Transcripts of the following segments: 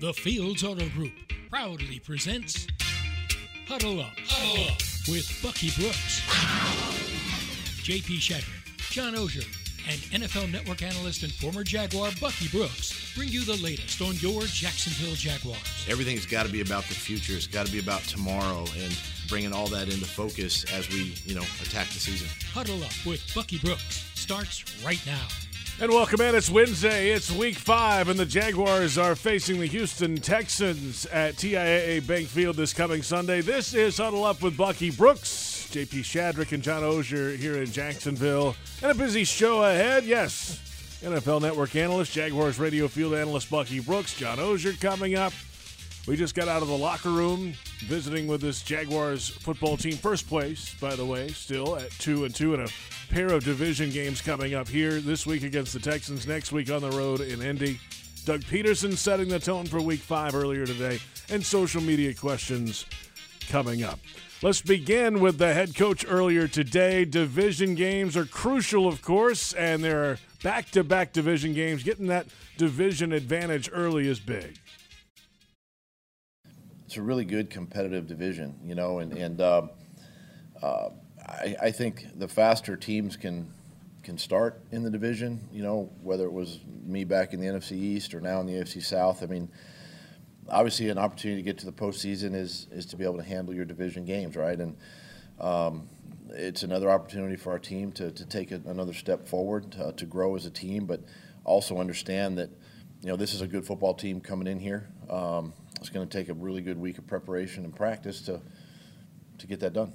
The Fields Auto Group proudly presents Huddle Up, Huddle Up with Bucky Brooks, JP Shadrick, John Oehser, and NFL Network analyst and former Jaguar Bucky Brooks bring you the latest on your Jacksonville Jaguars. Everything's got to be about the future. It's got to be about tomorrow and bringing all that into focus as we, you know, attack the season. Huddle Up with Bucky Brooks starts right now. And welcome in. It's Wednesday. It's week five, and the Jaguars are facing the Houston Texans at TIAA Bank Field this coming Sunday. This is Huddle Up with Bucky Brooks, JP Shadrick, and John Oehser here in Jacksonville. And a busy show ahead. Yes, NFL Network analyst, Jaguars radio field analyst Bucky Brooks, John Oehser coming up. We just got out of the locker room visiting with this Jaguars football team. First place, by the way, still at two and two, and a pair of division games coming up here this week against the Texans, next week on the road in Indy. Doug Pederson setting the tone for week five earlier today, and social media questions coming up. Let's begin with the head coach earlier today. Division games are crucial, of course, and there are back to back division games. Getting that division advantage early is big it's a really good competitive division, you know, and and uh, uh, I, I, think the faster teams can can start in the division, you know, whether it was me back in the NFC East or now in the AFC South. I mean, obviously, an opportunity to get to the postseason is is to be able to handle your division games, right? And um, it's another opportunity for our team to, to take a, another step forward, to, uh, to grow as a team, but also understand that, you know, this is a good football team coming in here. Um, it's going to take a really good week of preparation and practice to to get that done.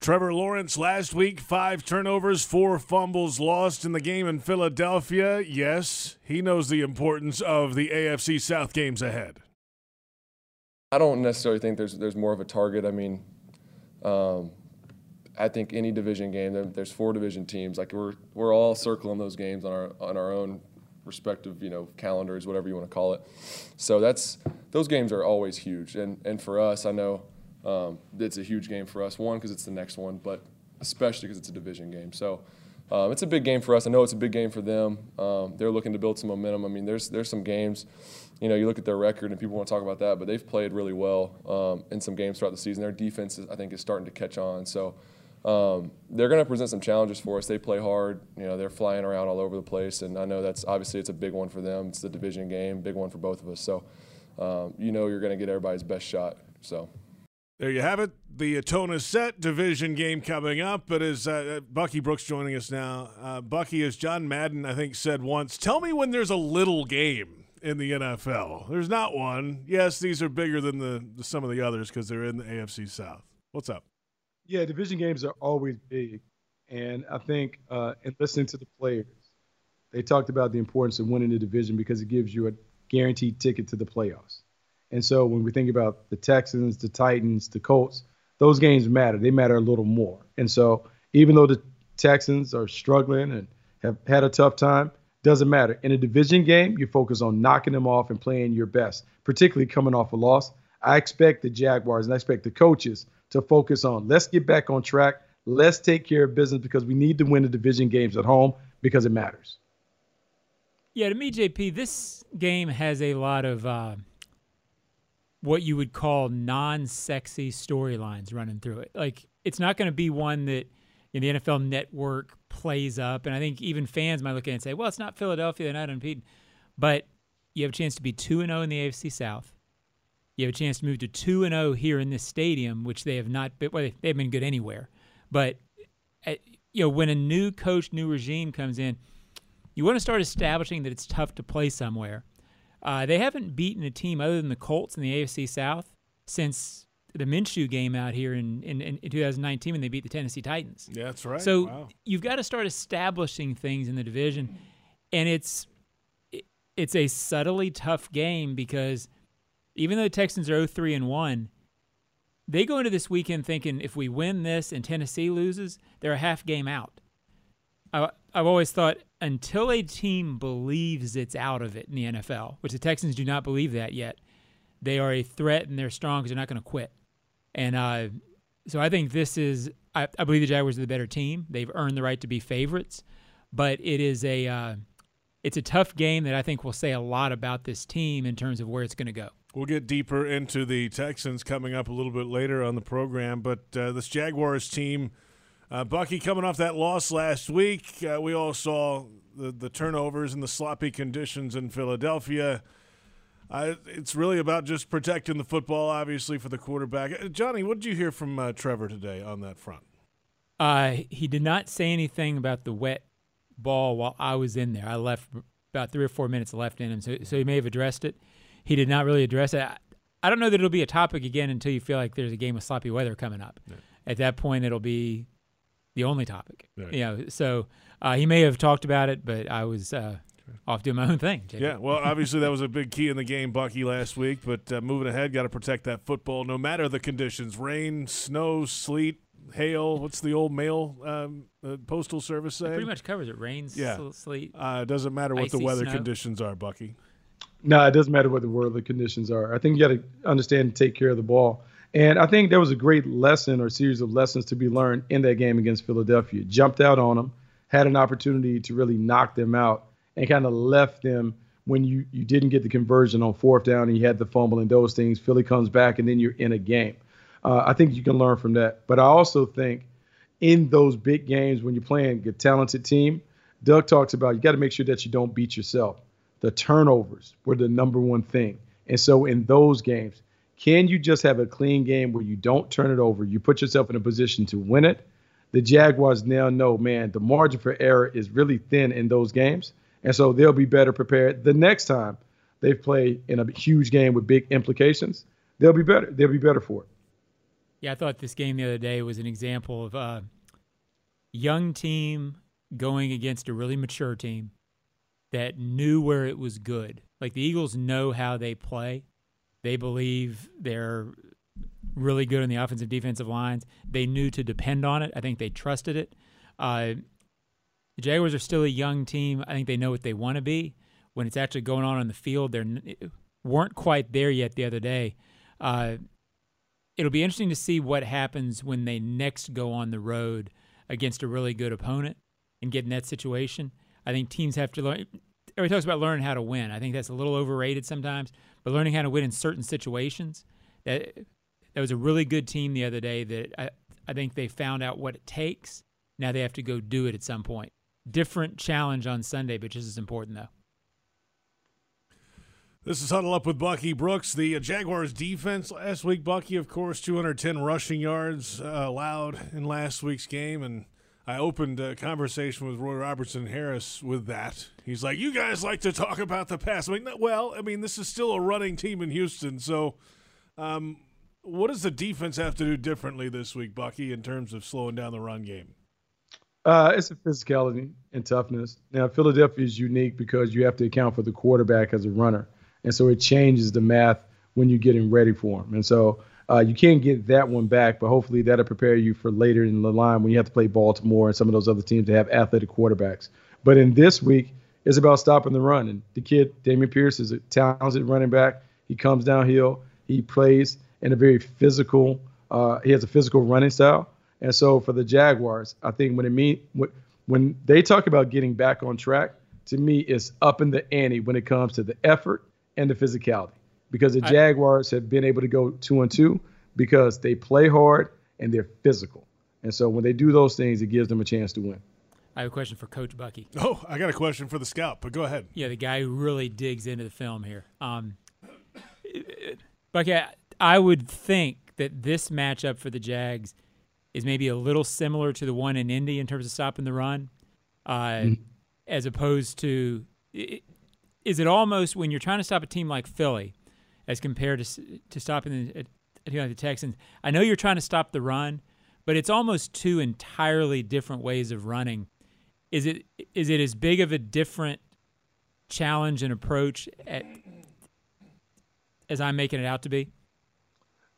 Trevor Lawrence last week, five turnovers, four fumbles lost in the game in Philadelphia. Yes, he knows the importance of the AFC South games ahead. I don't necessarily think there's there's more of a target. I mean, um, I think any division game, there's four division teams. Like we're we're all circling those games on our on our own respective you know calendars, whatever you want to call it. So that's those games are always huge, and and for us, I know um, it's a huge game for us. One because it's the next one, but especially because it's a division game. So. Um, it's a big game for us. I know it's a big game for them. Um, they're looking to build some momentum. I mean, there's there's some games, you know, you look at their record and people want to talk about that, but they've played really well um, in some games throughout the season. Their defense, is, I think, is starting to catch on. So um, they're going to present some challenges for us. They play hard. You know, they're flying around all over the place, and I know that's obviously it's a big one for them. It's the division game, big one for both of us. So, um, you know, you're going to get everybody's best shot. So. There you have it. The tone is set. Division game coming up. But as uh, Bucky Brooks joining us now, uh, Bucky, as John Madden I think said once, tell me when there's a little game in the NFL. There's not one. Yes, these are bigger than the, the some of the others because they're in the AFC South. What's up? Yeah, division games are always big, and I think uh, in listening to the players, they talked about the importance of winning the division because it gives you a guaranteed ticket to the playoffs. And so when we think about the Texans, the Titans, the Colts, those games matter. They matter a little more. And so even though the Texans are struggling and have had a tough time, doesn't matter. In a division game, you focus on knocking them off and playing your best, particularly coming off a loss. I expect the Jaguars and I expect the coaches to focus on. Let's get back on track. Let's take care of business because we need to win the division games at home because it matters. Yeah, to me, JP, this game has a lot of uh, what you would call non-sexy storylines running through it. Like, it's not going to be one that in the NFL Network plays up, and I think even fans might look at it and say, "Well, it's not Philadelphia; they're not unbeaten." But you have a chance to be two and zero oh in the AFC South. You have a chance to move to 2 and 0 here in this stadium, which they have not been, well, they've been good anywhere. But, uh, you know, when a new coach, new regime comes in, you want to start establishing that it's tough to play somewhere. Uh, they haven't beaten a team other than the Colts in the AFC South since the Minshew game out here in, in, in 2019 when they beat the Tennessee Titans. Yeah, that's right. So wow. you've got to start establishing things in the division, and it's it's a subtly tough game because even though the Texans are 0-3 and 1, they go into this weekend thinking if we win this and Tennessee loses, they're a half game out. I, I've always thought until a team believes it's out of it in the NFL, which the Texans do not believe that yet, they are a threat and they're strong because they're not going to quit. And uh, so I think this is, I, I, believe the Jaguars are the better team. They've earned the right to be favorites, but it is a, uh, it's a tough game that I think will say a lot about this team in terms of where it's going to go. We'll get deeper into the Texans coming up a little bit later on the program, but uh, this Jaguars team, uh, Bucky, coming off that loss last week, uh, we all saw the the turnovers and the sloppy conditions in Philadelphia. it's really about just protecting the football, obviously, for the quarterback. Uh, Johnny, what did you hear from uh, Trevor today on that front? Uh, he did not say anything about the wet ball while I was in there. I left about three or four minutes left in him, so so he may have addressed it he did not really address it. I, I don't know that it'll be a topic again until you feel like there's a game of sloppy weather coming up. Yeah. At that point, it'll be the only topic. Right. You know, so uh, he may have talked about it, but I was uh, off doing my own thing. Yeah, well, obviously that was a big key in the game, Bucky, last week. But uh, moving ahead, got to protect that football, no matter the conditions: rain, snow, sleet, hail. What's the old mail um, uh, postal service say? It pretty much covers it: rain, yeah. sleet. Uh, it doesn't matter what the weather snow. conditions are, Bucky. No, it doesn't matter what the weather conditions are. I think you got to understand and take care of the ball. And I think there was a great lesson or series of lessons to be learned in that game against Philadelphia. Jumped out on them, had an opportunity to really knock them out, and kind of left them when you you didn't get the conversion on fourth down and you had the fumble and those things. Philly comes back and then you're in a game. Uh, I think you can learn from that. But I also think in those big games when you're playing a talented team, Doug talks about you got to make sure that you don't beat yourself the turnovers were the number one thing. And so in those games, can you just have a clean game where you don't turn it over? You put yourself in a position to win it. The Jaguars now know, man, the margin for error is really thin in those games. And so they'll be better prepared the next time they play in a huge game with big implications. They'll be better. They'll be better for it. Yeah, I thought this game the other day was an example of a young team going against a really mature team that knew where it was good. Like the Eagles know how they play. They believe they're really good on the offensive defensive lines. They knew to depend on it. I think they trusted it. Uh, the Jaguars are still a young team. I think they know what they want to be. When it's actually going on on the field, they weren't quite there yet the other day. Uh, it'll be interesting to see what happens when they next go on the road against a really good opponent and get in that situation. I think teams have to learn. Everybody talks about learning how to win. I think that's a little overrated sometimes, but learning how to win in certain situations. That that was a really good team the other day. That I, I think they found out what it takes. Now they have to go do it at some point. Different challenge on Sunday, but just as important though. This is Huddle Up with Bucky Brooks. The Jaguars defense last week, Bucky, of course, 210 rushing yards uh, allowed in last week's game. And I opened a conversation with Roy Robertson Harris with that. He's like, "You guys like to talk about the past." I'm like, "Well, I mean, this is still a running team in Houston, so." Um, what does the defense have to do differently this week, Bucky, in terms of slowing down the run game? Uh, it's a physicality and toughness. Now, Philadelphia is unique because you have to account for the quarterback as a runner, and so it changes the math when you're getting ready for him. And so uh, you can't get that one back, but hopefully that'll prepare you for later in the line when you have to play Baltimore and some of those other teams that have athletic quarterbacks. But in this week, it's about stopping the run. And the kid, Dameon Pierce, is a talented running back. He comes downhill. He plays in a very physical. Uh, he has a physical running style. And so for the Jaguars, I think when it mean when they talk about getting back on track, to me, it's up in the ante when it comes to the effort and the physicality because the Jaguars have been able to go two and two because they play hard and they're physical. And so when they do those things, it gives them a chance to win. I have a question for Coach Bucky. Oh, I got a question for the scout, but go ahead. Yeah, the guy who really digs into the film here. Um, Bucky, I, I would think that this matchup for the Jags is maybe a little similar to the one in Indy in terms of stopping the run, uh, mm-hmm. as opposed to. Is it almost when you're trying to stop a team like Philly? As compared to to stopping the, the Texans. I know you're trying to stop the run, but it's almost two entirely different ways of running. Is it is it as big of a different challenge and approach at, as I'm making it out to be?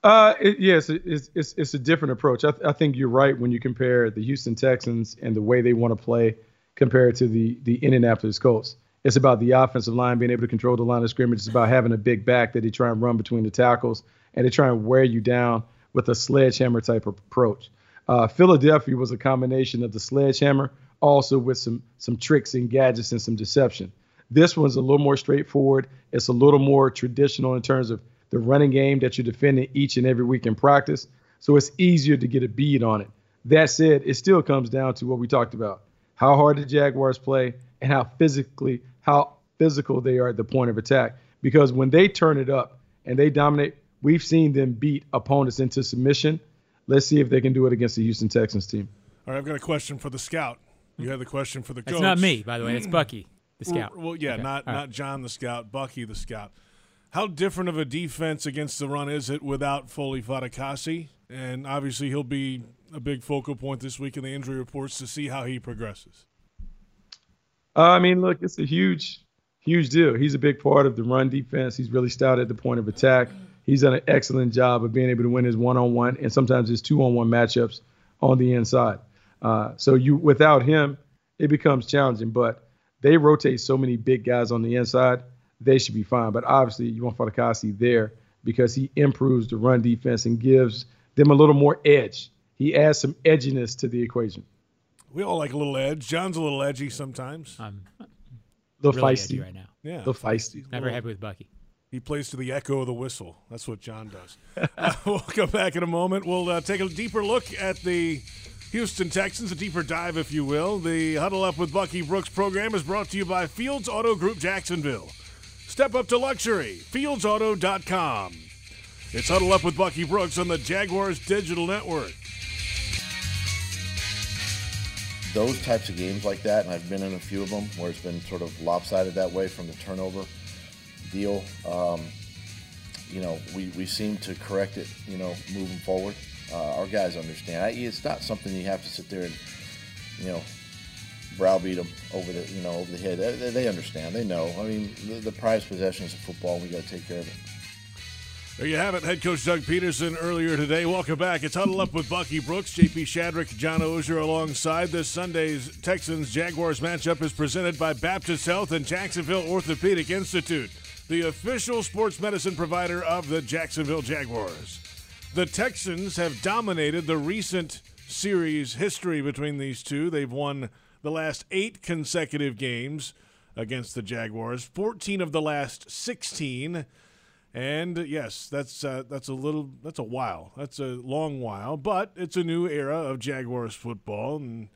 Uh, it, yes, it's, it's, it's a different approach. I, th- I think you're right when you compare the Houston Texans and the way they want to play compared to the the Indianapolis Colts. It's about the offensive line being able to control the line of scrimmage. It's about having a big back that they try and run between the tackles and they try and wear you down with a sledgehammer type of approach. Uh, Philadelphia was a combination of the sledgehammer, also with some some tricks and gadgets and some deception. This one's a little more straightforward. It's a little more traditional in terms of the running game that you're defending each and every week in practice. So it's easier to get a bead on it. That said, it still comes down to what we talked about: how hard the Jaguars play and how physically how physical they are at the point of attack. Because when they turn it up and they dominate, we've seen them beat opponents into submission. Let's see if they can do it against the Houston Texans team. All right, I've got a question for the scout. You had the question for the coach. It's not me, by the way. It's Bucky, the mm. scout. Well, yeah, Okay. not All right. not John the scout, Bucky the scout. How different of a defense against the run is it without Foley Fatukasi? And obviously, he'll be a big focal point this week in the injury reports to see how he progresses. Uh, I mean, look, it's a huge, huge deal. He's a big part of the run defense. He's really stout at the point of attack. He's done an excellent job of being able to win his one-on-one and sometimes his two-on-one matchups on the inside. Uh, so you, without him, it becomes challenging. But they rotate so many big guys on the inside, they should be fine. But obviously, you want Fatukasi there because he improves the run defense and gives them a little more edge. He adds some edginess to the equation. We all like a little edge. John's a little edgy sometimes. I'm A little really feisty. edgy right now. Yeah, the feisty. Never happy with Bucky. He plays to the echo of the whistle. That's what John does. Uh, we'll come back in a moment. We'll uh, take a deeper look at the Houston Texans, a deeper dive, if you will. The Huddle Up with Bucky Brooks program is brought to you by Fields Auto Group Jacksonville. Step up to luxury. FieldsAuto.com. It's Huddle Up with Bucky Brooks on the Jaguars Digital Network. Those types of games like that, and I've been in a few of them where it's been sort of lopsided that way from the turnover deal. Um, you know, we, we seem to correct it, you know, moving forward. Uh, our guys understand. I, it's not something you have to sit there and, you know, browbeat them over the, you know, over the head. They, they understand. They know. I mean, the, the prized possession is football. We got to take care of it. There you have it, head coach Doug Pederson earlier today. Welcome back. It's Huddle Up with Bucky Brooks, JP Shadrick, John Oehser alongside. This Sunday's Texans Jaguars matchup is presented by Baptist Health and Jacksonville Orthopedic Institute, the official sports medicine provider of the Jacksonville Jaguars. The Texans have dominated the recent series history between these two. They've won the last eight consecutive games against the Jaguars, 14 of the last 16. And yes, that's uh, that's a little that's a while. That's a long while, but it's a new era of Jaguars football, and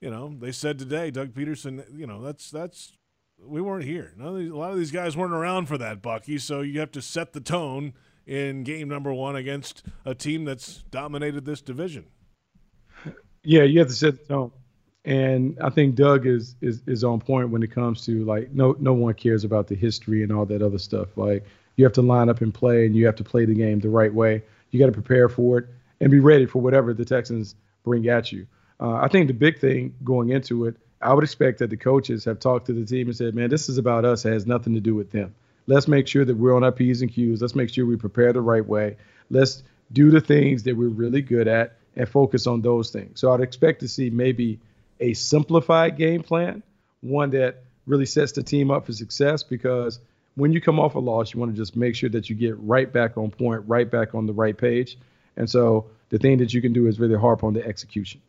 you know they said today, Doug Pederson. You know that's that's we weren't here. These, a lot of these guys weren't around for that, Bucky. So you have to set the tone in game number one against a team that's dominated this division. Yeah, you have to set the tone. And I think Doug is, is is on point when it comes to like no no one cares about the history and all that other stuff. Like you have to line up and play and you have to play the game the right way. You got to prepare for it and be ready for whatever the Texans bring at you. Uh, I think the big thing going into it, I would expect that the coaches have talked to the team and said, "Man, this is about us. It has nothing to do with them. Let's make sure that we're on our p's and q's. Let's make sure we prepare the right way. Let's do the things that we're really good at and focus on those things." So I'd expect to see maybe a simplified game plan, one that really sets the team up for success because when you come off a loss, you want to just make sure that you get right back on point, right back on the right page. And so the thing that you can do is really harp on the execution.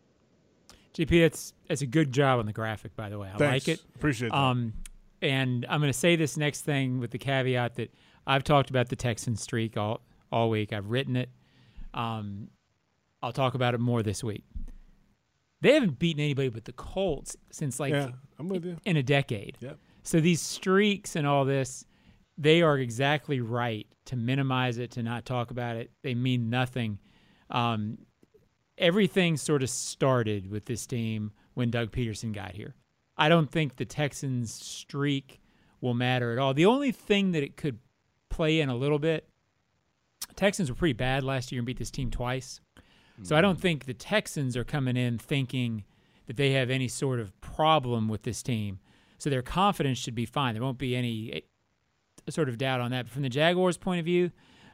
GP, it's it's a good job on the graphic, by the way. I Thanks. like it. Appreciate that. Um, and I'm going to say this next thing with the caveat that I've talked about the Texan streak all all week. I've written it. Um, I'll talk about it more this week. They haven't beaten anybody but the Colts since like yeah, I'm with you. in a decade. Yep. So these streaks and all this, they are exactly right to minimize it, to not talk about it. They mean nothing. Um, everything sort of started with this team when Doug Pederson got here. I don't think the Texans' streak will matter at all. The only thing that it could play in a little bit, Texans were pretty bad last year and beat this team twice. So I don't think the Texans are coming in thinking that they have any sort of problem with this team. So their confidence should be fine. There won't be any sort of doubt on that. But from the Jaguars' point of view,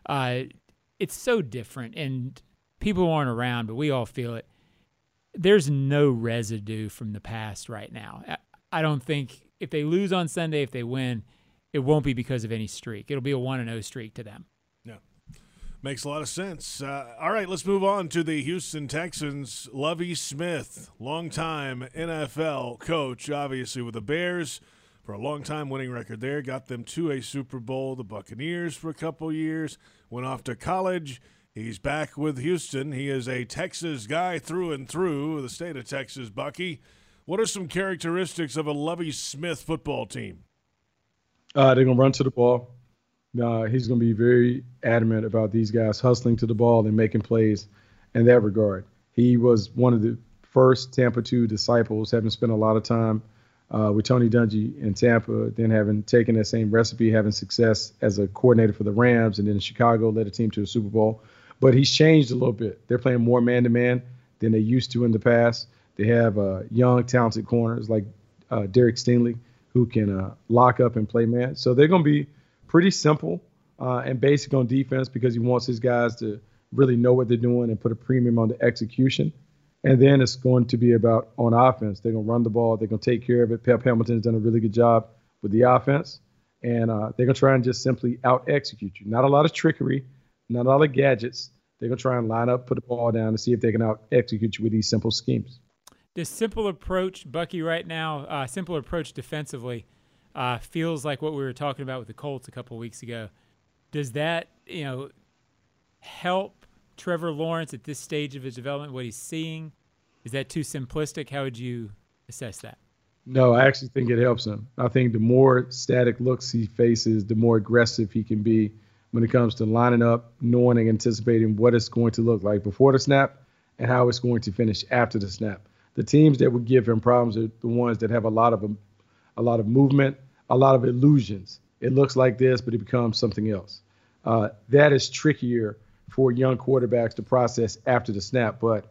uh, it's so different, and people aren't around, but we all feel it. There's no residue from the past right now. I- don't think if they lose on Sunday, if they win, it won't be because of any streak. It'll be a one and zero streak to them. Yeah. Makes a lot of sense. Uh, all right, let's move on to the Houston Texans. Lovie Smith, longtime NFL coach, obviously with the Bears, for a long time winning record there. Got them to a Super Bowl. The Buccaneers for a couple years. Went off to college. He's back with Houston. He is a Texas guy through and through, the state of Texas, Bucky. What are some characteristics of a Lovie Smith football team? Uh, they're going to run to the ball. Uh, he's going to be very adamant about these guys hustling to the ball and making plays in that regard. He was one of the first Tampa 2 disciples, having spent a lot of time uh, with Tony Dungy in Tampa, then having taken that same recipe, having success as a coordinator for the Rams, and then in Chicago led a team to a Super Bowl. But he's changed a little bit. They're playing more man to man than they used to in the past. They have uh, young, talented corners like uh, Derek Stingley who can uh, lock up and play man. So they're going to be pretty simple uh, and basic on defense because he wants his guys to really know what they're doing and put a premium on the execution. And then it's going to be about on offense. They're going to run the ball. They're going to take care of it. Pep Hamilton's done a really good job with the offense. And uh, they're going to try and just simply out execute you. Not a lot of trickery, not a lot of gadgets. They're going to try and line up, put the ball down, and see if they can out execute you with these simple schemes. This simple approach, Bucky, right now, uh, simple approach defensively, uh, feels like what we were talking about with the Colts a couple weeks ago. Does that, you know, help Trevor Lawrence at this stage of his development? What he's seeing is that too simplistic? How would you assess that? No, I actually think it helps him. I think the more static looks he faces, the more aggressive he can be when it comes to lining up, knowing and anticipating what it's going to look like before the snap and how it's going to finish after the snap. The teams that would give him problems are the ones that have a lot of a lot of movement, a lot of illusions. It looks like this, but it becomes something else. Uh, that is trickier for young quarterbacks to process after the snap. But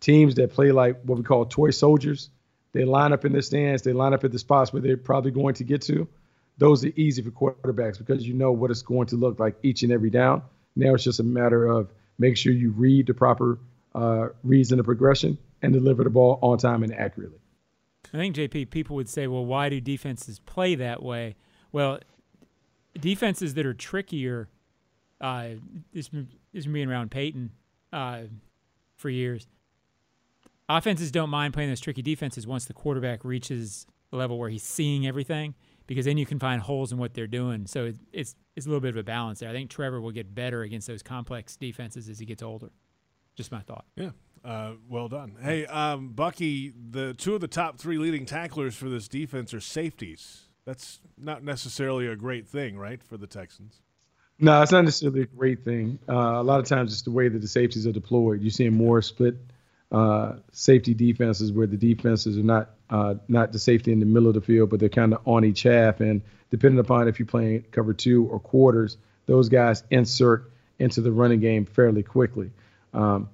teams that play like what we call toy soldiers, they line up in the stands, they line up at the spots where they're probably going to get to. Those are easy for quarterbacks because you know what it's going to look like each and every down. Now it's just a matter of make sure you read the proper uh, reads in the progression and deliver the ball on time and accurately. I think JP people would say, well, why do defenses play that way? Well, defenses that are trickier. Uh, this this being around Peyton uh, for years. Offenses don't mind playing those tricky defenses once the quarterback reaches the level where he's seeing everything, because then you can find holes in what they're doing. So it, it's it's a little bit of a balance there. I think Trevor will get better against those complex defenses as he gets older. Just my thought. Yeah. Uh, well done. Hey, um, Bucky, the two of the top three leading tacklers for this defense are safeties. That's not necessarily a great thing, right, for the Texans? No, it's not necessarily a great thing. Uh, a lot of times, it's the way that the safeties are deployed. You're seeing more split uh, safety defenses where the defenses are not uh, not the safety in the middle of the field, but they're kind of on each half. And depending upon if you're playing cover two or quarters, those guys insert into the running game fairly quickly. Um,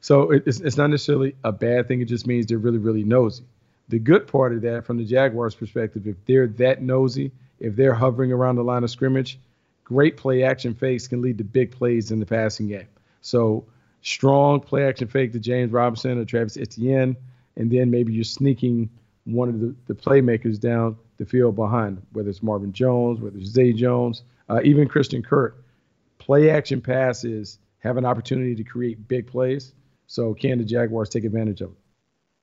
so it's, it's not necessarily a bad thing. It just means they're really, really nosy. The good part of that, from the Jaguars' perspective, if they're that nosy, if they're hovering around the line of scrimmage, great play action fakes can lead to big plays in the passing game. So strong play action fake to James Robinson or Travis Etienne, and then maybe you're sneaking one of the, the playmakers down the field behind, whether it's Marvin Jones, whether it's Zay Jones, uh, even Christian Kirk. Play action passes have an opportunity to create big plays. So can the Jaguars take advantage of it?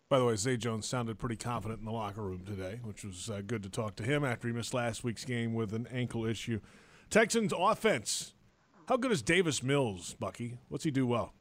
By the way, Zay Jones sounded pretty confident in the locker room today, which was uh, good to talk to him after he missed last week's game with an ankle issue. Texans offense. How good is Davis Mills, Bucky? What's he do well?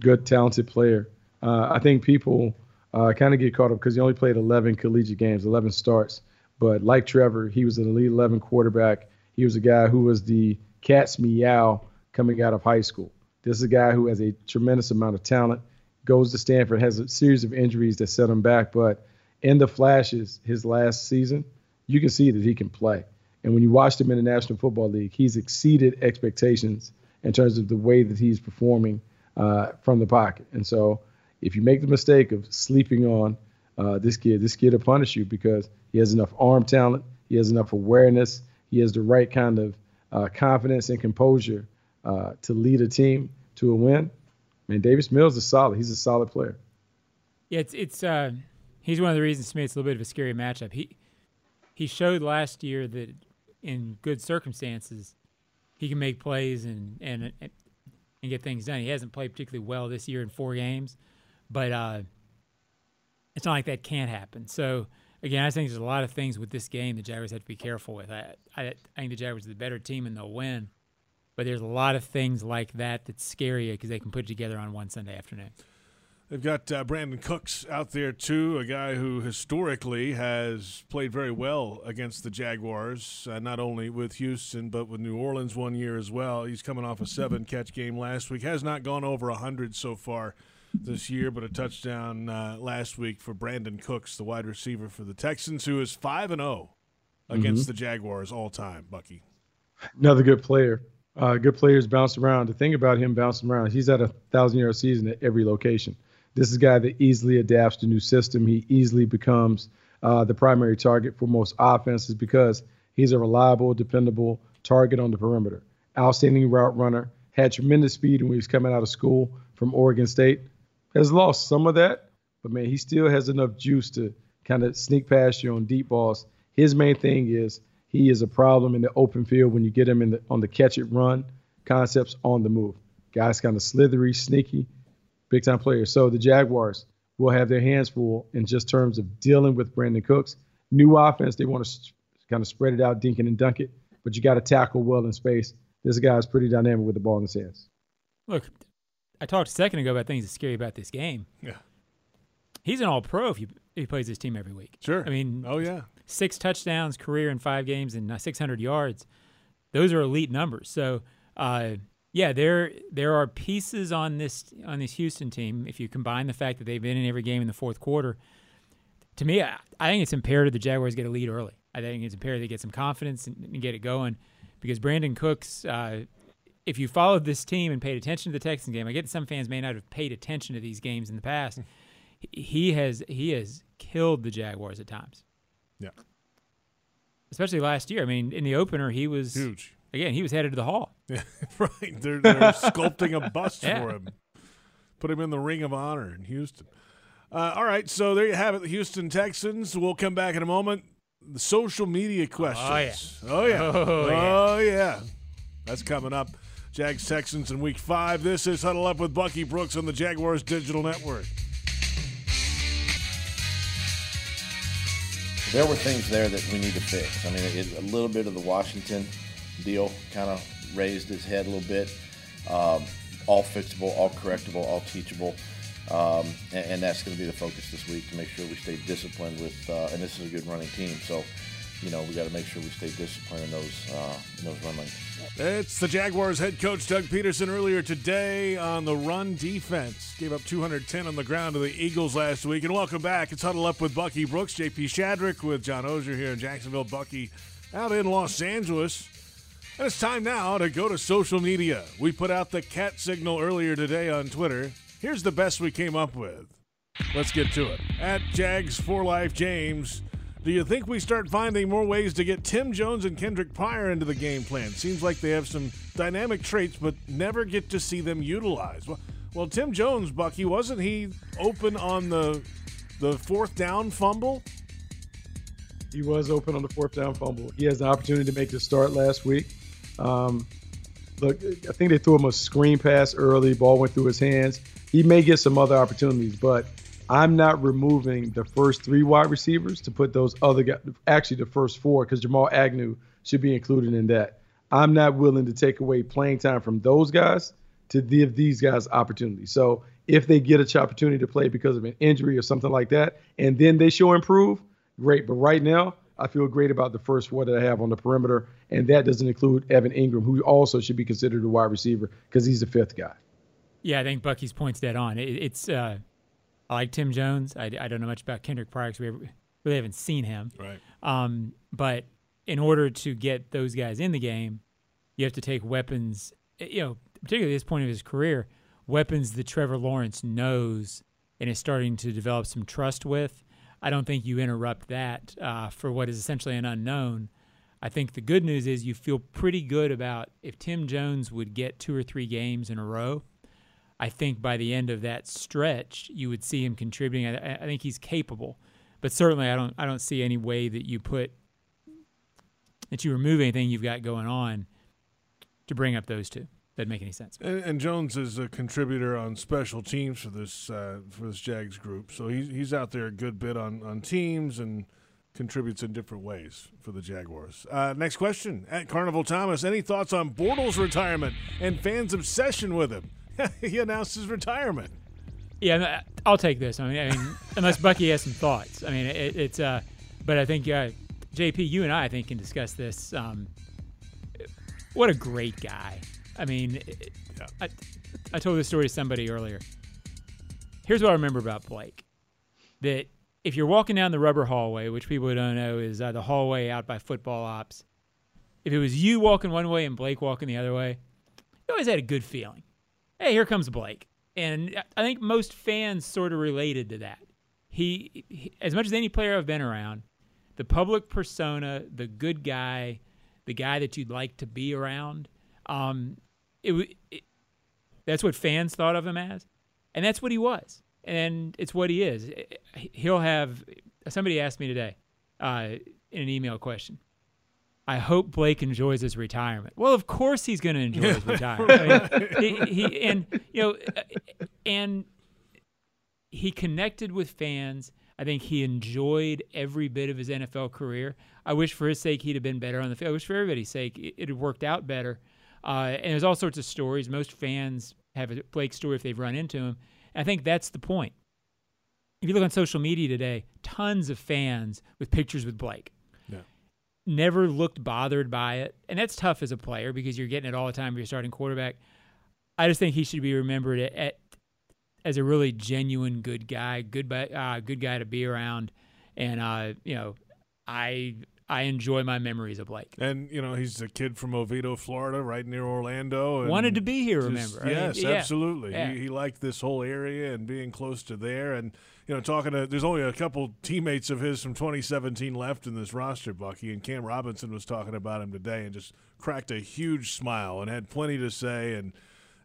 Good, talented player. Uh, I think people uh, kind of get caught up because he only played 11 collegiate games, 11 starts. But like Trevor, he was an elite 11 quarterback. He was a guy who was the cat's meow coming out of high school. This is a guy who has a tremendous amount of talent, goes to Stanford, has a series of injuries that set him back, but in the flashes his last season, you can see that he can play. And when you watched him in the National Football League, he's exceeded expectations in terms of the way that he's performing uh, from the pocket. And so, if you make the mistake of sleeping on uh, this kid, this kid will punish you because he has enough arm talent, he has enough awareness, he has the right kind of uh, confidence and composure uh, to lead a team to a win. Man, Davis Mills is solid. He's a solid player. Yeah, it's it's uh, he's one of the reasons to me it's a little bit of a scary matchup. He he showed last year that in good circumstances he can make plays and and and get things done. He hasn't played particularly well this year in four games, but uh, it's not like that can't happen. So again, I think there's a lot of things with this game the Jaguars have to be careful with. I, I, I think the Jaguars are the better team and they'll win, but there's a lot of things like that that scare you because they can put it together on one Sunday afternoon. They've got uh, Brandin Cooks out there too, a guy who historically has played very well against the Jaguars, uh, not only with Houston but with New Orleans one year as well. He's coming off a seven-catch game last week. Has not gone over hundred so far this year, but a touchdown uh, last week for Brandin Cooks, the wide receiver for the Texans, who is five and zero against mm-hmm. the Jaguars all time. Bucky, another good player. Uh, good players bounce around. The thing about him bouncing around, he's at a thousand yard season at every location. This is a guy that easily adapts to new system. He easily becomes uh, the primary target for most offenses because he's a reliable, dependable target on the perimeter. Outstanding route runner, had tremendous speed when he was coming out of school from Oregon State. Has lost some of that, but man, he still has enough juice to kind of sneak past you on deep balls. His main thing is he is a problem in the open field when you get him in the, on the catch it run concepts on the move. Guy's kind of slithery, sneaky, big time players. So the Jaguars will have their hands full in just terms of dealing with Brandin Cooks. New offense, they want to kind of spread it out, dink it and dunk it, but you got to tackle well in space. This guy's pretty dynamic with the ball in his hands. Look, I talked a second ago about things that's scary about this game. Yeah. He's an all pro if, if he plays this team every week. Sure. I mean, oh, yeah. Six touchdowns, career in five games, and uh, 600 yards. Those are elite numbers. So, uh, yeah, there there are pieces on this on this Houston team. If you combine the fact that they've been in every game in the fourth quarter, to me, I, I think it's imperative the Jaguars get a lead early. I think it's imperative they get some confidence and, and get it going because Brandin Cooks. Uh, if you followed this team and paid attention to the Texans game, I get some fans may not have paid attention to these games in the past. he has he has killed the Jaguars at times. Yeah. Especially last year. I mean, in the opener, he was huge. Again, he was headed to the hall. Yeah, right. They're, they're sculpting a bust yeah. for him. Put him in the Ring of Honor in Houston. Uh, all right, so there you have it, the Houston Texans. We'll come back in a moment. The social media questions. Oh, yeah. Oh, yeah. Oh, yeah. Oh, yeah. That's coming up. Jags Texans in week five. This is Huddle Up with Bucky Brooks on the Jaguars Digital Network. There were things there that we need to fix. I mean, it, a little bit of the Washington deal kind of raised his head a little bit. Um, all fixable, all correctable, all teachable. Um, and, and, that's going to be the focus this week to make sure we stay disciplined with, uh, and this is a good running team. So, you know, we got to make sure we stay disciplined in those, uh, in those run lanes. It's the Jaguars head coach Doug Pederson earlier today on the run defense. Gave up 210 on the ground to the Eagles last week. And welcome back. It's Huddle Up with Bucky Brooks, JP Shadrick with John Oehser here in Jacksonville. Bucky out in Los Angeles. And it's time now to go to social media. We put out the cat signal earlier today on Twitter. Here's the best we came up with. Let's get to it. At Jags for Life James, do you think we start finding more ways to get Tim Jones and Kendric Pryor into the game plan? Seems like they have some dynamic traits, but never get to see them utilized. Well, well Tim Jones, Bucky, wasn't he open on the the fourth down fumble? He was open on the fourth down fumble. He has the opportunity to make the start last week. Um, look, I think they threw him a screen pass early. Ball went through his hands. He may get some other opportunities, but I'm not removing the first three wide receivers to put those other guys, actually the first four, because Jamal Agnew should be included in that. I'm not willing to take away playing time from those guys to give these guys opportunities. So if they get a opportunity to play because of an injury or something like that, and then they show improve, great. But right now, I feel great about the first four that I have on the perimeter, and that doesn't include Evan Engram, who also should be considered a wide receiver because he's the fifth guy. Yeah, I think Bucky's point's dead on. It, it's uh, I like Tim Jones. I, I don't know much about Kendric Pryor because we really haven't seen him. Right. Um, but in order to get those guys in the game, you have to take weapons. You know, particularly at this point of his career, weapons that Trevor Lawrence knows and is starting to develop some trust with. I don't think you interrupt that uh, for what is essentially an unknown. I think the good news is you feel pretty good about if Tim Jones would get two or three games in a row. I think by the end of that stretch, you would see him contributing. I, I think he's capable, but certainly I don't. I don't see any way that you put that you remove anything you've got going on to bring up those two. Doesn't make any sense. And, and, Jones is a contributor on special teams for this uh, for this Jags group, so he's he's out there a good bit on, on teams and contributes in different ways for the Jaguars. Uh, next question at Carnival Thomas. Any thoughts on Bortles' retirement and fans' obsession with him? he announced his retirement. Yeah, I'll take this. I mean, I mean unless Bucky has some thoughts. I mean, it, it's. Uh, but I think uh, JP, you and I, I think, can discuss this. Um, what a great guy. I mean, yeah. I, I told this story to somebody earlier. Here's what I remember about Blake: that if you're walking down the rubber hallway, which people don't know is uh, the hallway out by football ops, if it was you walking one way and Blake walking the other way, you always had a good feeling. Hey, here comes Blake. And I think most fans sort of related to that. He, he, as much as any player I've been around, the public persona, the good guy, the guy that you'd like to be around, um, it, it, that's what fans thought of him as, and that's what he was, and it's what he is. He'll have. Somebody asked me today uh, in an email question. I hope Blake enjoys his retirement. Well, of course he's going to enjoy his retirement. I mean, he, he, and you know, and he connected with fans. I think he enjoyed every bit of his NFL career. I wish for his sake he'd have been better on the field. I wish for everybody's sake it, it had worked out better. Uh, and there's all sorts of stories. Most fans have a Blake story if they've run into him. And I think that's the point. If you look on social media today, tons of fans with pictures with Blake never looked bothered by it. And that's tough as a player because you're getting it all the time if you're starting quarterback. I just think he should be remembered at, at as a really genuine good guy, good uh, good guy to be around. And uh, you know, I I enjoy my memories of Blake. And you know, he's a kid from Oviedo, Florida, right near Orlando. Wanted to be here. Just, remember? Yes, I mean, absolutely. Yeah. He, he liked this whole area and being close to there. And you know, talking to there's only a couple teammates of his from 2017 left in this roster, Bucky, and Cam Robinson was talking about him today and just cracked a huge smile and had plenty to say. And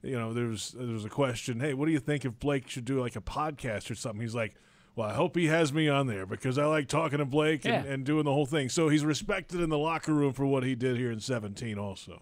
you know, there was there was a question, hey, what do you think if Blake should do like a podcast or something? He's like well, I hope he has me on there because I like talking to Blake and, yeah. and doing the whole thing. So he's respected in the locker room for what he did here in 17 also.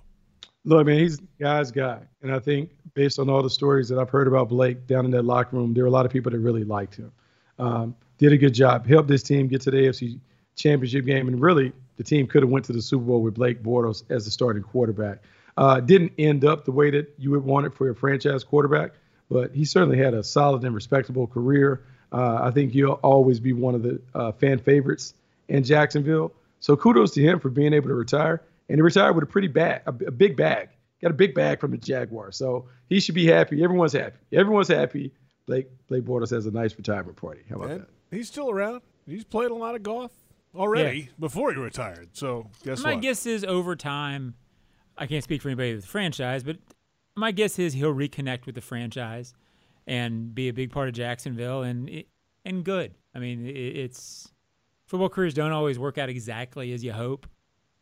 Look, I mean, he's guy's guy. And I think based on all the stories that I've heard about Blake down in that locker room, there were a lot of people that really liked him. Um, did a good job, helped this team get to the AFC championship game. And really, the team could have went to the Super Bowl with Blake Bortles as the starting quarterback. Uh, didn't end up the way that you would want it for your franchise quarterback, but he certainly had a solid and respectable career. Uh, I think he'll always be one of the uh, fan favorites in Jacksonville. So kudos to him for being able to retire. And he retired with a pretty bag, a, a big bag. Got a big bag from the Jaguars. So he should be happy. Everyone's happy. Everyone's happy. Blake Blake Bortles has a nice retirement party. How about and that? He's still around. He's played a lot of golf already yeah. before he retired. So guess what? my what? guess is over time, I can't speak for anybody with the franchise, but my guess is he'll reconnect with the franchise and be a big part of Jacksonville and and good. I mean, it's football careers don't always work out exactly as you hope,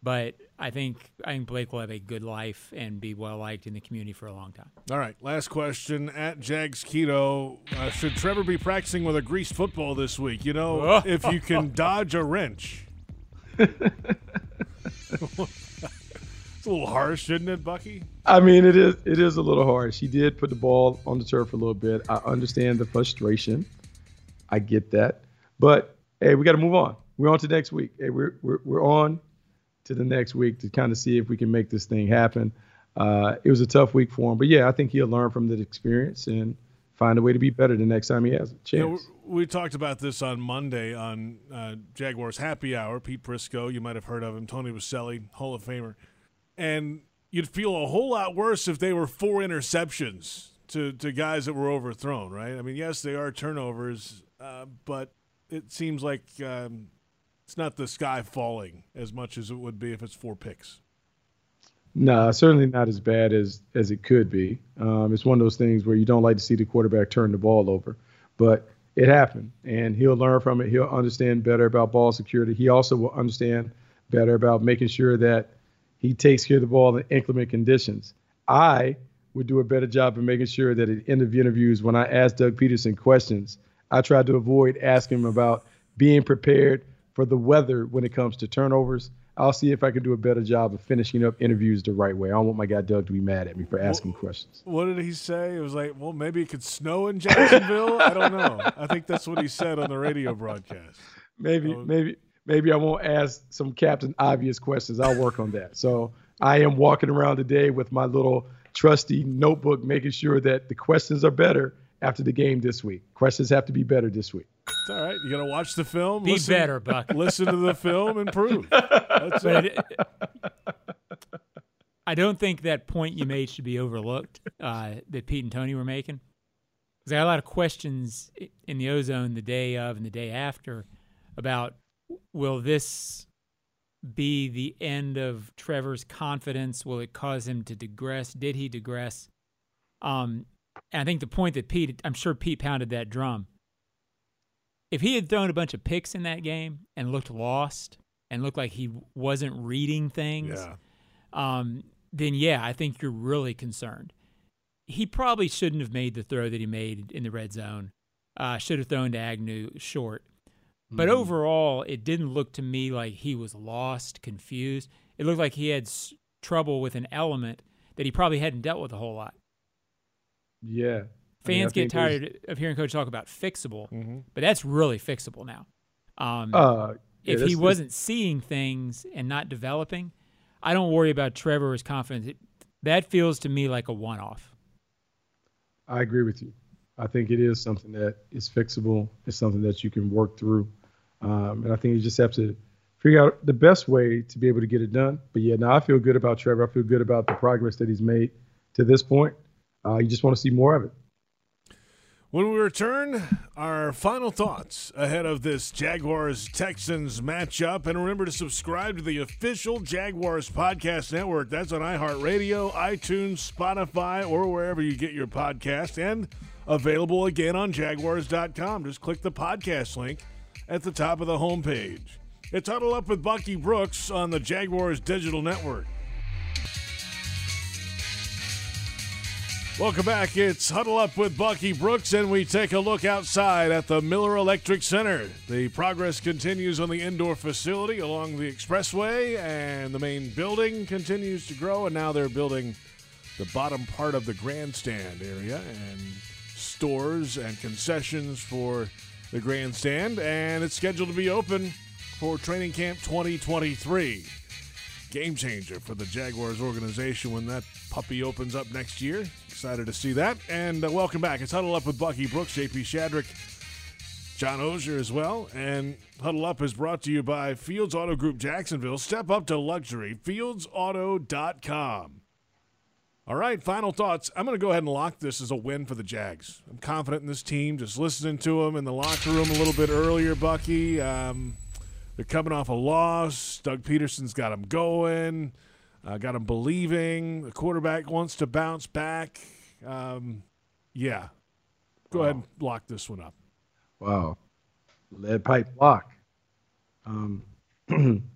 but I think I think Blake will have a good life and be well liked in the community for a long time. All right, last question at Jags Keto: uh, Should Trevor be practicing with a greased football this week? You know, if you can dodge a wrench. a little harsh, isn't it, Bucky? I mean, it is. It is a little harsh. He did put the ball on the turf a little bit. I understand the frustration. I get that, but hey, we got to move on. We're on to next week. Hey, we're we're we're on to the next week to kind of see if we can make this thing happen. Uh, it was a tough week for him, but yeah, I think he'll learn from the experience and find a way to be better the next time he has a chance. You know, we talked about this on Monday on uh, Jaguars Happy Hour. Pete Prisco, you might have heard of him. Tony Boselli, Hall of Famer and you'd feel a whole lot worse if they were four interceptions to, to guys that were overthrown, right? I mean, yes, they are turnovers, uh, but it seems like um, it's not the sky falling as much as it would be if it's four picks. No, certainly not as bad as as it could be. Um, it's one of those things where you don't like to see the quarterback turn the ball over, but it happened, and he'll learn from it. He'll understand better about ball security. He also will understand better about making sure that he takes care of the ball in inclement conditions. I would do a better job of making sure that at the end of interviews, when I ask Doug Pederson questions, I try to avoid asking him about being prepared for the weather when it comes to turnovers. I'll see if I can do a better job of finishing up interviews the right way. I don't want my guy Doug to be mad at me for asking what, questions. What did he say? It was like, well, maybe it could snow in Jacksonville. I don't know. I think that's what he said on the radio broadcast. Maybe, maybe, maybe I won't ask some captain obvious questions. I'll work on that. So I am walking around today with my little trusty notebook, making sure that the questions are better after the game this week. Questions have to be better this week. It's all right. You got to watch the film. Be listen, better, Buck. Listen to the film, improve. That's it. it- I don't think that point you made should be overlooked uh, that Pete and Tony were making. Because I got a lot of questions in the ozone the day of and the day after about will this be the end of Trevor's confidence? Will it cause him to digress? Did he digress? Um, and I think the point that Pete, I'm sure Pete pounded that drum. If he had thrown a bunch of picks in that game and looked lost and looked like he wasn't reading things, Yeah. um, then yeah, I think you're really concerned. He probably shouldn't have made the throw that he made in the red zone. Uh, should have thrown to Agnew short. But overall, it didn't look to me like he was lost, confused. It looked like he had s- trouble with an element that he probably hadn't dealt with a whole lot. Yeah. I mean, I Fans get tired of hearing coach talk about fixable, Mhm. but that's really fixable now. Um, Uh, yeah, if he wasn't seeing things and not developing, I don't worry about Trevor's confidence. It, that feels to me like a one-off. I agree with you. I think it is something that is fixable. It's something that you can work through. Um, and I think you just have to figure out the best way to be able to get it done. But yeah, now I feel good about Trevor. I feel good about the progress that he's made to this point. Uh, you just want to see more of it. When we return, our final thoughts ahead of this Jaguars Texans matchup. And remember to subscribe to the official Jaguars Podcast Network. That's on iHeartRadio, iTunes, Spotify, or wherever you get your podcast. And available again on Jaguars.com. Just click the podcast link at the top of the homepage. It's Huddle Up with Bucky Brooks on the Jaguars Digital Network. Welcome back. It's Huddle Up with Bucky Brooks, and we take a look outside at the Miller Electric Center. The progress continues on the indoor facility along the expressway, and the main building continues to grow, and now they're building the bottom part of the grandstand area and stores and concessions for the grandstand, and it's scheduled to be open for training camp 2023 game changer for the Jaguars organization when that puppy opens up next year. Excited to see that. And uh, welcome back. It's Huddle Up with Bucky Brooks, JP Shadrick, John Oehser as well. And Huddle Up is brought to you by Fields Auto Group Jacksonville. Step up to luxury. FieldsAuto.com. All right, final thoughts. I'm going to go ahead and lock this as a win for the Jags. I'm confident in this team. Just listening to them in the locker room a little bit earlier, Bucky. Um, they're coming off a loss. Doug Pederson's got them going, uh, got them believing. The quarterback wants to bounce back. Um, yeah. Go ahead and lock this one up. Wow. Lead pipe block. Um,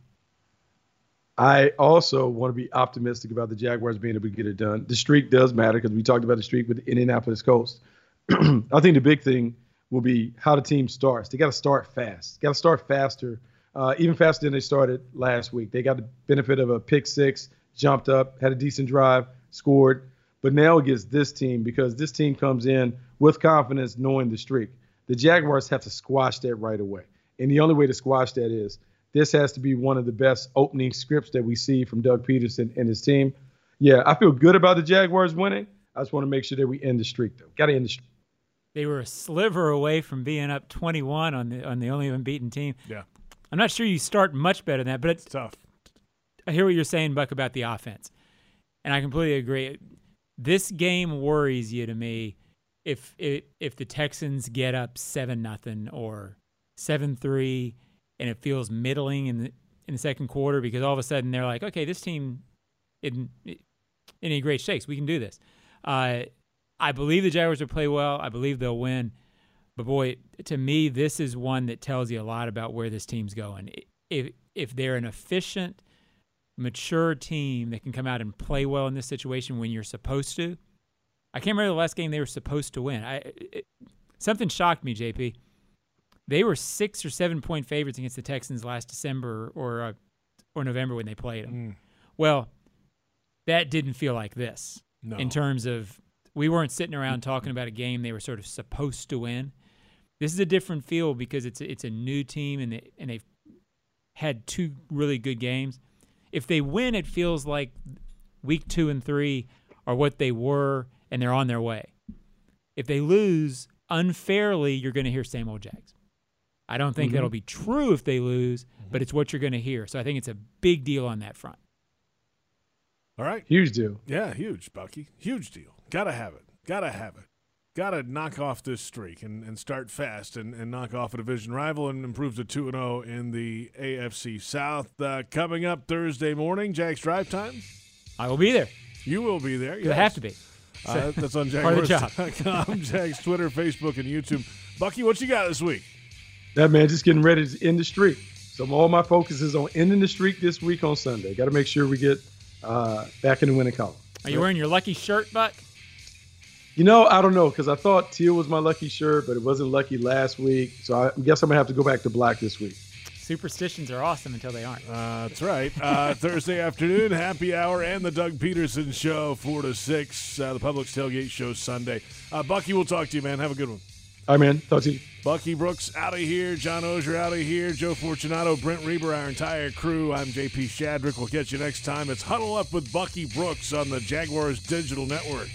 I also want to be optimistic about the Jaguars being able to get it done. The streak does matter because we talked about the streak with the Indianapolis Colts. I think the big thing will be how the team starts. They got to start fast. Got to start faster, uh, even faster than they started last week. They got the benefit of a pick six, jumped up, had a decent drive, scored. But now it gets this team because this team comes in with confidence, knowing the streak. The Jaguars have to squash that right away. And the only way to squash that is this has to be one of the best opening scripts that we see from Doug Pederson and his team. Yeah, I feel good about the Jaguars winning. I just want to make sure that we end the streak, though. Got to end the streak. They were a sliver away from being up 21 on the on the only unbeaten team. Yeah. I'm not sure you start much better than that, but it's, Tough. I hear what you're saying, Buck, about the offense, and I completely agree. This game worries you to me if if, if the Texans get up seven nothing or seven three, and it feels middling in the in the second quarter because all of a sudden they're like, okay, this team in in any great shakes, we can do this. Uh, I believe the Jaguars will play well. I believe they'll win. But boy, to me, this is one that tells you a lot about where this team's going. If if they're an efficient, mature team that can come out and play well in this situation when you're supposed to, I can't remember the last game they were supposed to win. I it, something shocked me, JP. They were six or seven point favorites against the Texans last December or uh, or November when they played them. Mm. Well, that didn't feel like this No. in terms of we weren't sitting around talking about a game they were sort of supposed to win. This is a different feel because it's a, it's a new team and they and they've had two really good games. If they win, it feels like week two and three are what they were, and they're on their way. If they lose unfairly, you're going to hear same old Jags. I don't think Mm-hmm. that'll be true if they lose, but it's what you're going to hear. So I think it's a big deal on that front. All right. Huge deal. Yeah, huge, Bucky. Huge deal. Gotta have it. Gotta have it. Gotta knock off this streak and, and start fast and, and knock off a division rival and improve to 2 0 in the AFC South. Uh, coming up Thursday morning, Jack's Drive Time. I will be there. You will be there. 'cause I have to be. Uh, that's on Part of the job. Twitter, Facebook, and YouTube. Bucky, what you got this week? That man just getting ready to end the streak. So all my focus is on ending the streak this week on Sunday. Got to make sure we get uh, back in the winning column. Are you wearing your lucky shirt, Buck? You know, I don't know because I thought teal was my lucky shirt, but it wasn't lucky last week. So I guess I'm gonna have to go back to black this week. Superstitions are awesome until they aren't. Uh, that's right. Uh, Thursday afternoon, happy hour, and the Doug Pederson show, 4 to 6. Uh, the Publix Tailgate show Sunday. Uh, Bucky, we'll talk to you, man. Have a good one. All right, man. Talk to you. Bucky Brooks out of here. John Oehser out of here. Joe Fortunato, Brent Reber, our entire crew. I'm JP Shadrick. We'll catch you next time. It's Huddle Up with Bucky Brooks on the Jaguars Digital Network.